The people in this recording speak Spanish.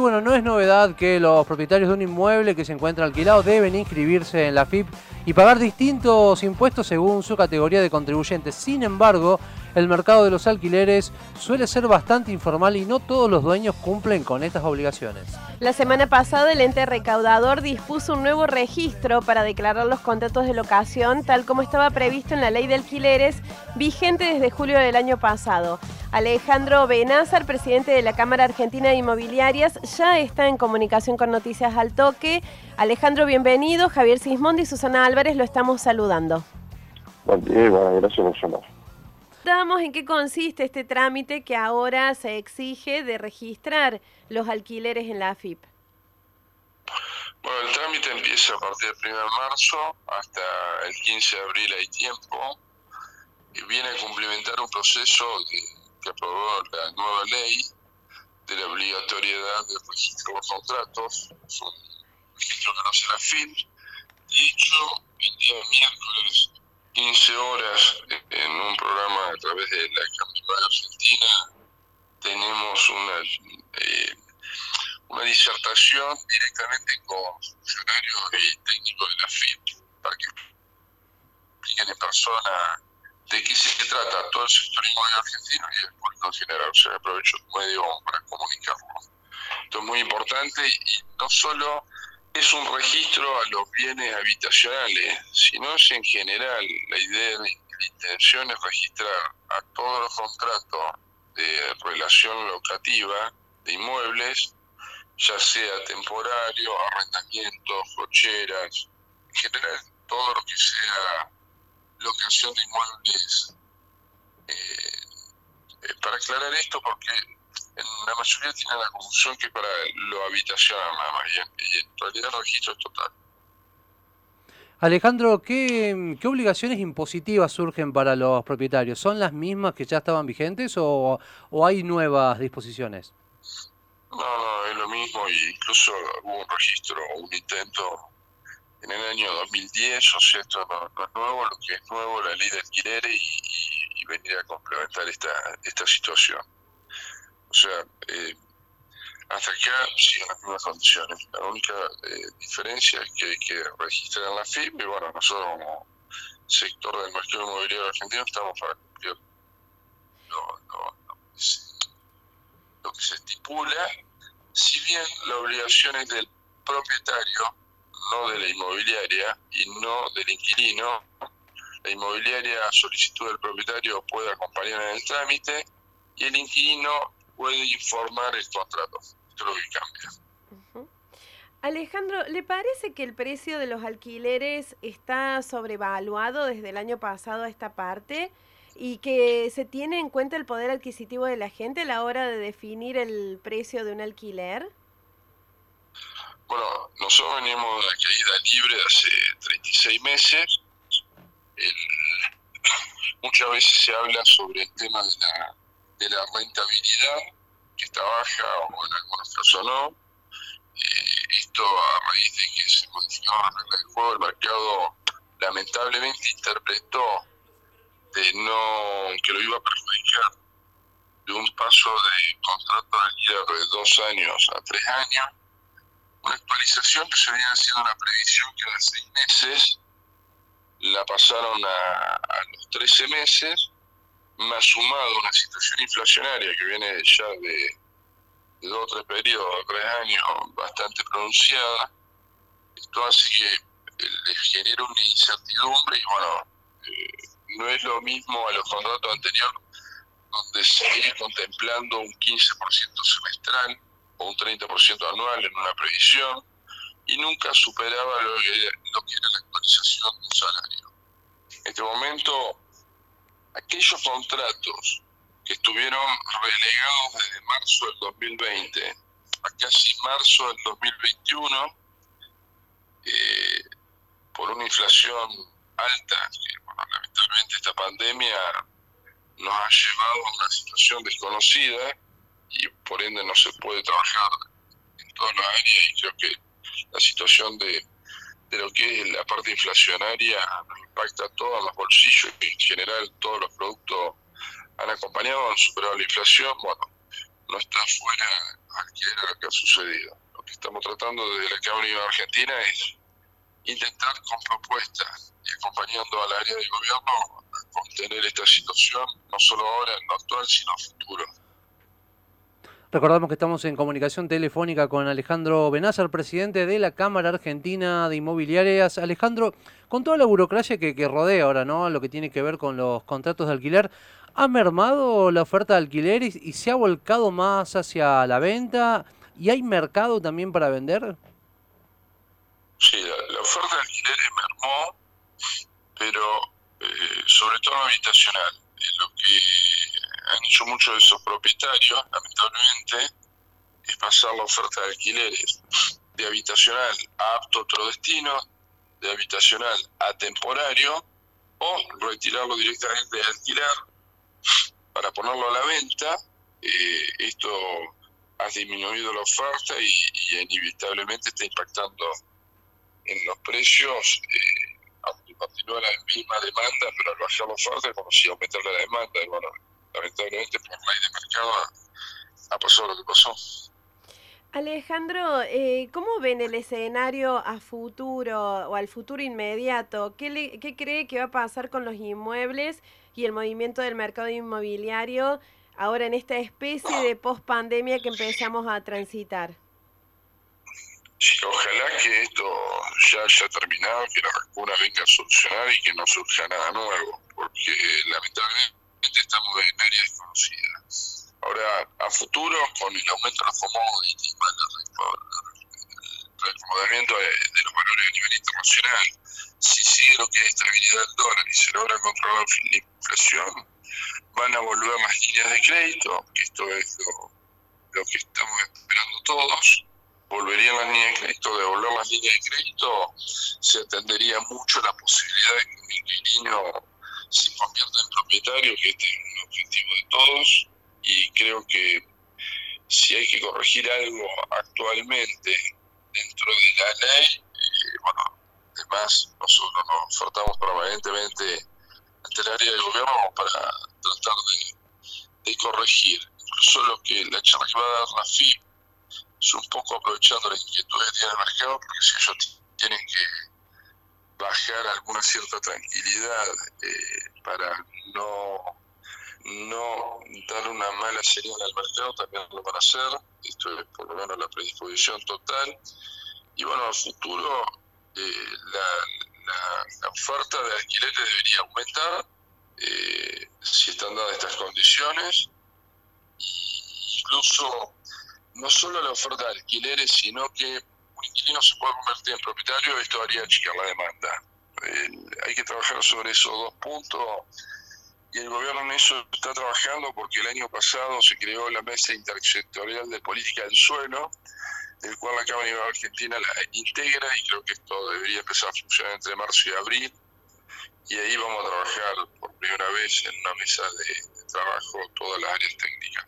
bueno, no es novedad que los propietarios de un inmueble que se encuentra alquilado deben inscribirse en la FIP y pagar distintos impuestos según su categoría de contribuyentes. Sin embargo, el mercado de los alquileres suele ser bastante informal y no todos los dueños cumplen con estas obligaciones. La semana pasada el ente recaudador dispuso un nuevo registro para declarar los contratos de locación tal como estaba previsto en la ley de alquileres vigente desde julio del año pasado. Alejandro Benázar, presidente de la Cámara Argentina de Inmobiliarias, ya está en comunicación con Noticias al Toque. Alejandro, bienvenido. Javier Sismondi y Susana Álvarez lo estamos saludando. Buen día, bueno, gracias por llamar. Damos en qué consiste este trámite que ahora se exige de registrar los alquileres en la AFIP. Bueno, el trámite empieza a partir del 1 de marzo hasta el 15 de abril hay tiempo y viene a cumplimentar un proceso que aprobó la nueva ley de la obligatoriedad de registro de contratos, un registro que no se la FIP. De hecho, el día miércoles 15 horas en un programa a través de la Cámara Argentina tenemos una, eh, una disertación directamente con funcionarios y técnicos de la FIP para que expliquen en persona de qué se trata todo el sector argentino y el público en general. O sea, aprovecho medio para comunicarlo. Esto es muy importante y no solo es un registro a los bienes habitacionales, sino es en general la idea de la intención es registrar a todos los contratos de relación locativa de inmuebles, ya sea temporario, arrendamiento, cocheras, en general todo lo que sea locación de inmuebles. Eh, eh, para aclarar esto, porque en la mayoría tiene la confusión que para lo habitacional nada más, y en, realidad el registro es total. Alejandro, ¿qué, ¿qué, obligaciones impositivas surgen para los propietarios? ¿Son las mismas que ya estaban vigentes o, o hay nuevas disposiciones? No, no, es lo mismo y incluso hubo un registro, un intento en el año 2010, o sea, esto no, es nuevo, lo que es nuevo la ley de alquileres y, y venir a complementar esta, esta situación. O sea, eh, hasta acá siguen las mismas condiciones. La única eh, diferencia es que hay que registrar la FIP y bueno, nosotros como sector del mercado inmobiliario argentino estamos para cumplir lo, lo que se estipula, si bien la obligación es del propietario, no de la inmobiliaria y no del inquilino, la inmobiliaria a solicitud del propietario puede acompañar en el trámite y el inquilino puede informar el contrato. Esto es lo que cambia. Alejandro, ¿le parece que el precio de los alquileres está sobrevaluado desde el año pasado a esta parte y que se tiene en cuenta el poder adquisitivo de la gente a la hora de definir el precio de un alquiler? Bueno, nosotros venimos de la caída libre hace 36 meses. Muchas veces se habla sobre el tema de la de la rentabilidad, que está baja o en algunos casos no. Eh, esto a raíz de que se modificaron las reglas del juego, el mercado lamentablemente interpretó de no que lo iba a perjudicar de un paso de contrato de alquiler de dos años a tres años, una actualización que se venía haciendo una previsión que era seis meses, la pasaron a, a los 13 meses más sumado una situación inflacionaria que viene ya de, dos o tres periodos, tres años, bastante pronunciada, esto hace que les genera una incertidumbre y bueno, eh, no es lo mismo a los contratos anteriores donde se sigue contemplando un 15% semestral o un 30% anual en una previsión y nunca superaba lo que, lo que era la actualización de un salario. En este momento aquellos contratos que estuvieron relegados desde marzo del 2020 a casi marzo del 2021 eh, por una inflación alta, que lamentablemente esta pandemia nos ha llevado a una situación desconocida y por ende no se puede trabajar en toda la área y creo que la situación de de lo que es la parte inflacionaria impacta a todos los bolsillos y en general todos los productos han acompañado, han superado la inflación. Bueno, no está fuera alquiler a lo que ha sucedido. Lo que estamos tratando desde la Cámara de Argentina es intentar con propuestas y acompañando al área de gobierno a contener esta situación, no solo ahora en lo actual, sino el futuro. Recordamos que estamos en comunicación telefónica con Alejandro Benazar, presidente de la Cámara Argentina de Inmobiliarias. Alejandro, con toda la burocracia que, rodea ahora, ¿no? Lo que tiene que ver con los contratos de alquiler, ¿ha mermado la oferta de alquiler y, se ha volcado más hacia la venta? ¿Y hay mercado también para vender? Sí, la, oferta de alquileres mermó, pero eh, sobre todo habitacional. lo que han hecho muchos de esos propietarios, lamentablemente, es pasar la oferta de alquileres de habitacional a apto otro destino, de habitacional a temporario, o retirarlo directamente de alquiler para ponerlo a la venta. Eh, esto ha disminuido la oferta y, inevitablemente está impactando en los precios. Eh, continúa la misma demanda, pero al bajar la oferta como si aumentara la demanda. Bueno, lamentablemente por ley de mercado ha, pasado lo que pasó. Alejandro, eh, ¿cómo ven el escenario a futuro o al futuro inmediato? ¿Qué, ¿Qué cree que va a pasar con los inmuebles y el movimiento del mercado inmobiliario ahora en esta especie de post-pandemia que empezamos a transitar? Sí, ojalá que esto ya haya terminado, que la vacuna venga a solucionar y que no surja nada nuevo, porque lamentablemente estamos en área desconocida. Ahora, a futuro, con el aumento de los commodities, el reacomodamiento de, los valores a nivel internacional, si sigue lo que es estabilidad del dólar y se logra controlar la inflación, van a volver las líneas de crédito, que esto es lo, que estamos esperando todos, volverían las líneas de crédito, devolver las líneas de crédito, se atendería mucho la posibilidad de que un inquilino en propietario, que este es un objetivo de todos, y creo que si hay que corregir algo actualmente dentro de la ley, eh, bueno, además nosotros nos ofertamos permanentemente ante el área de gobierno para tratar de, corregir. Incluso lo que la charla que va a dar la FIP es un poco aprovechando la inquietud que tiene el mercado, porque si ellos tienen que bajar alguna cierta tranquilidad eh, para no, no dar una mala señal al mercado, también lo van a hacer. Esto es por lo menos la predisposición total. Y bueno, al futuro eh, la, oferta de alquileres debería aumentar eh, si están dadas estas condiciones. incluso no solo la oferta de alquileres, sino que un inquilino se puede convertir en propietario, esto haría achicar la demanda. Hay que trabajar sobre esos dos puntos y el gobierno en eso está trabajando porque el año pasado se creó la Mesa Intersectorial de Política del Suelo, del cual la Cámara de Argentina la integra y creo que esto debería empezar a funcionar entre marzo y abril. Y ahí vamos a trabajar por primera vez en una mesa de trabajo todas las áreas técnicas.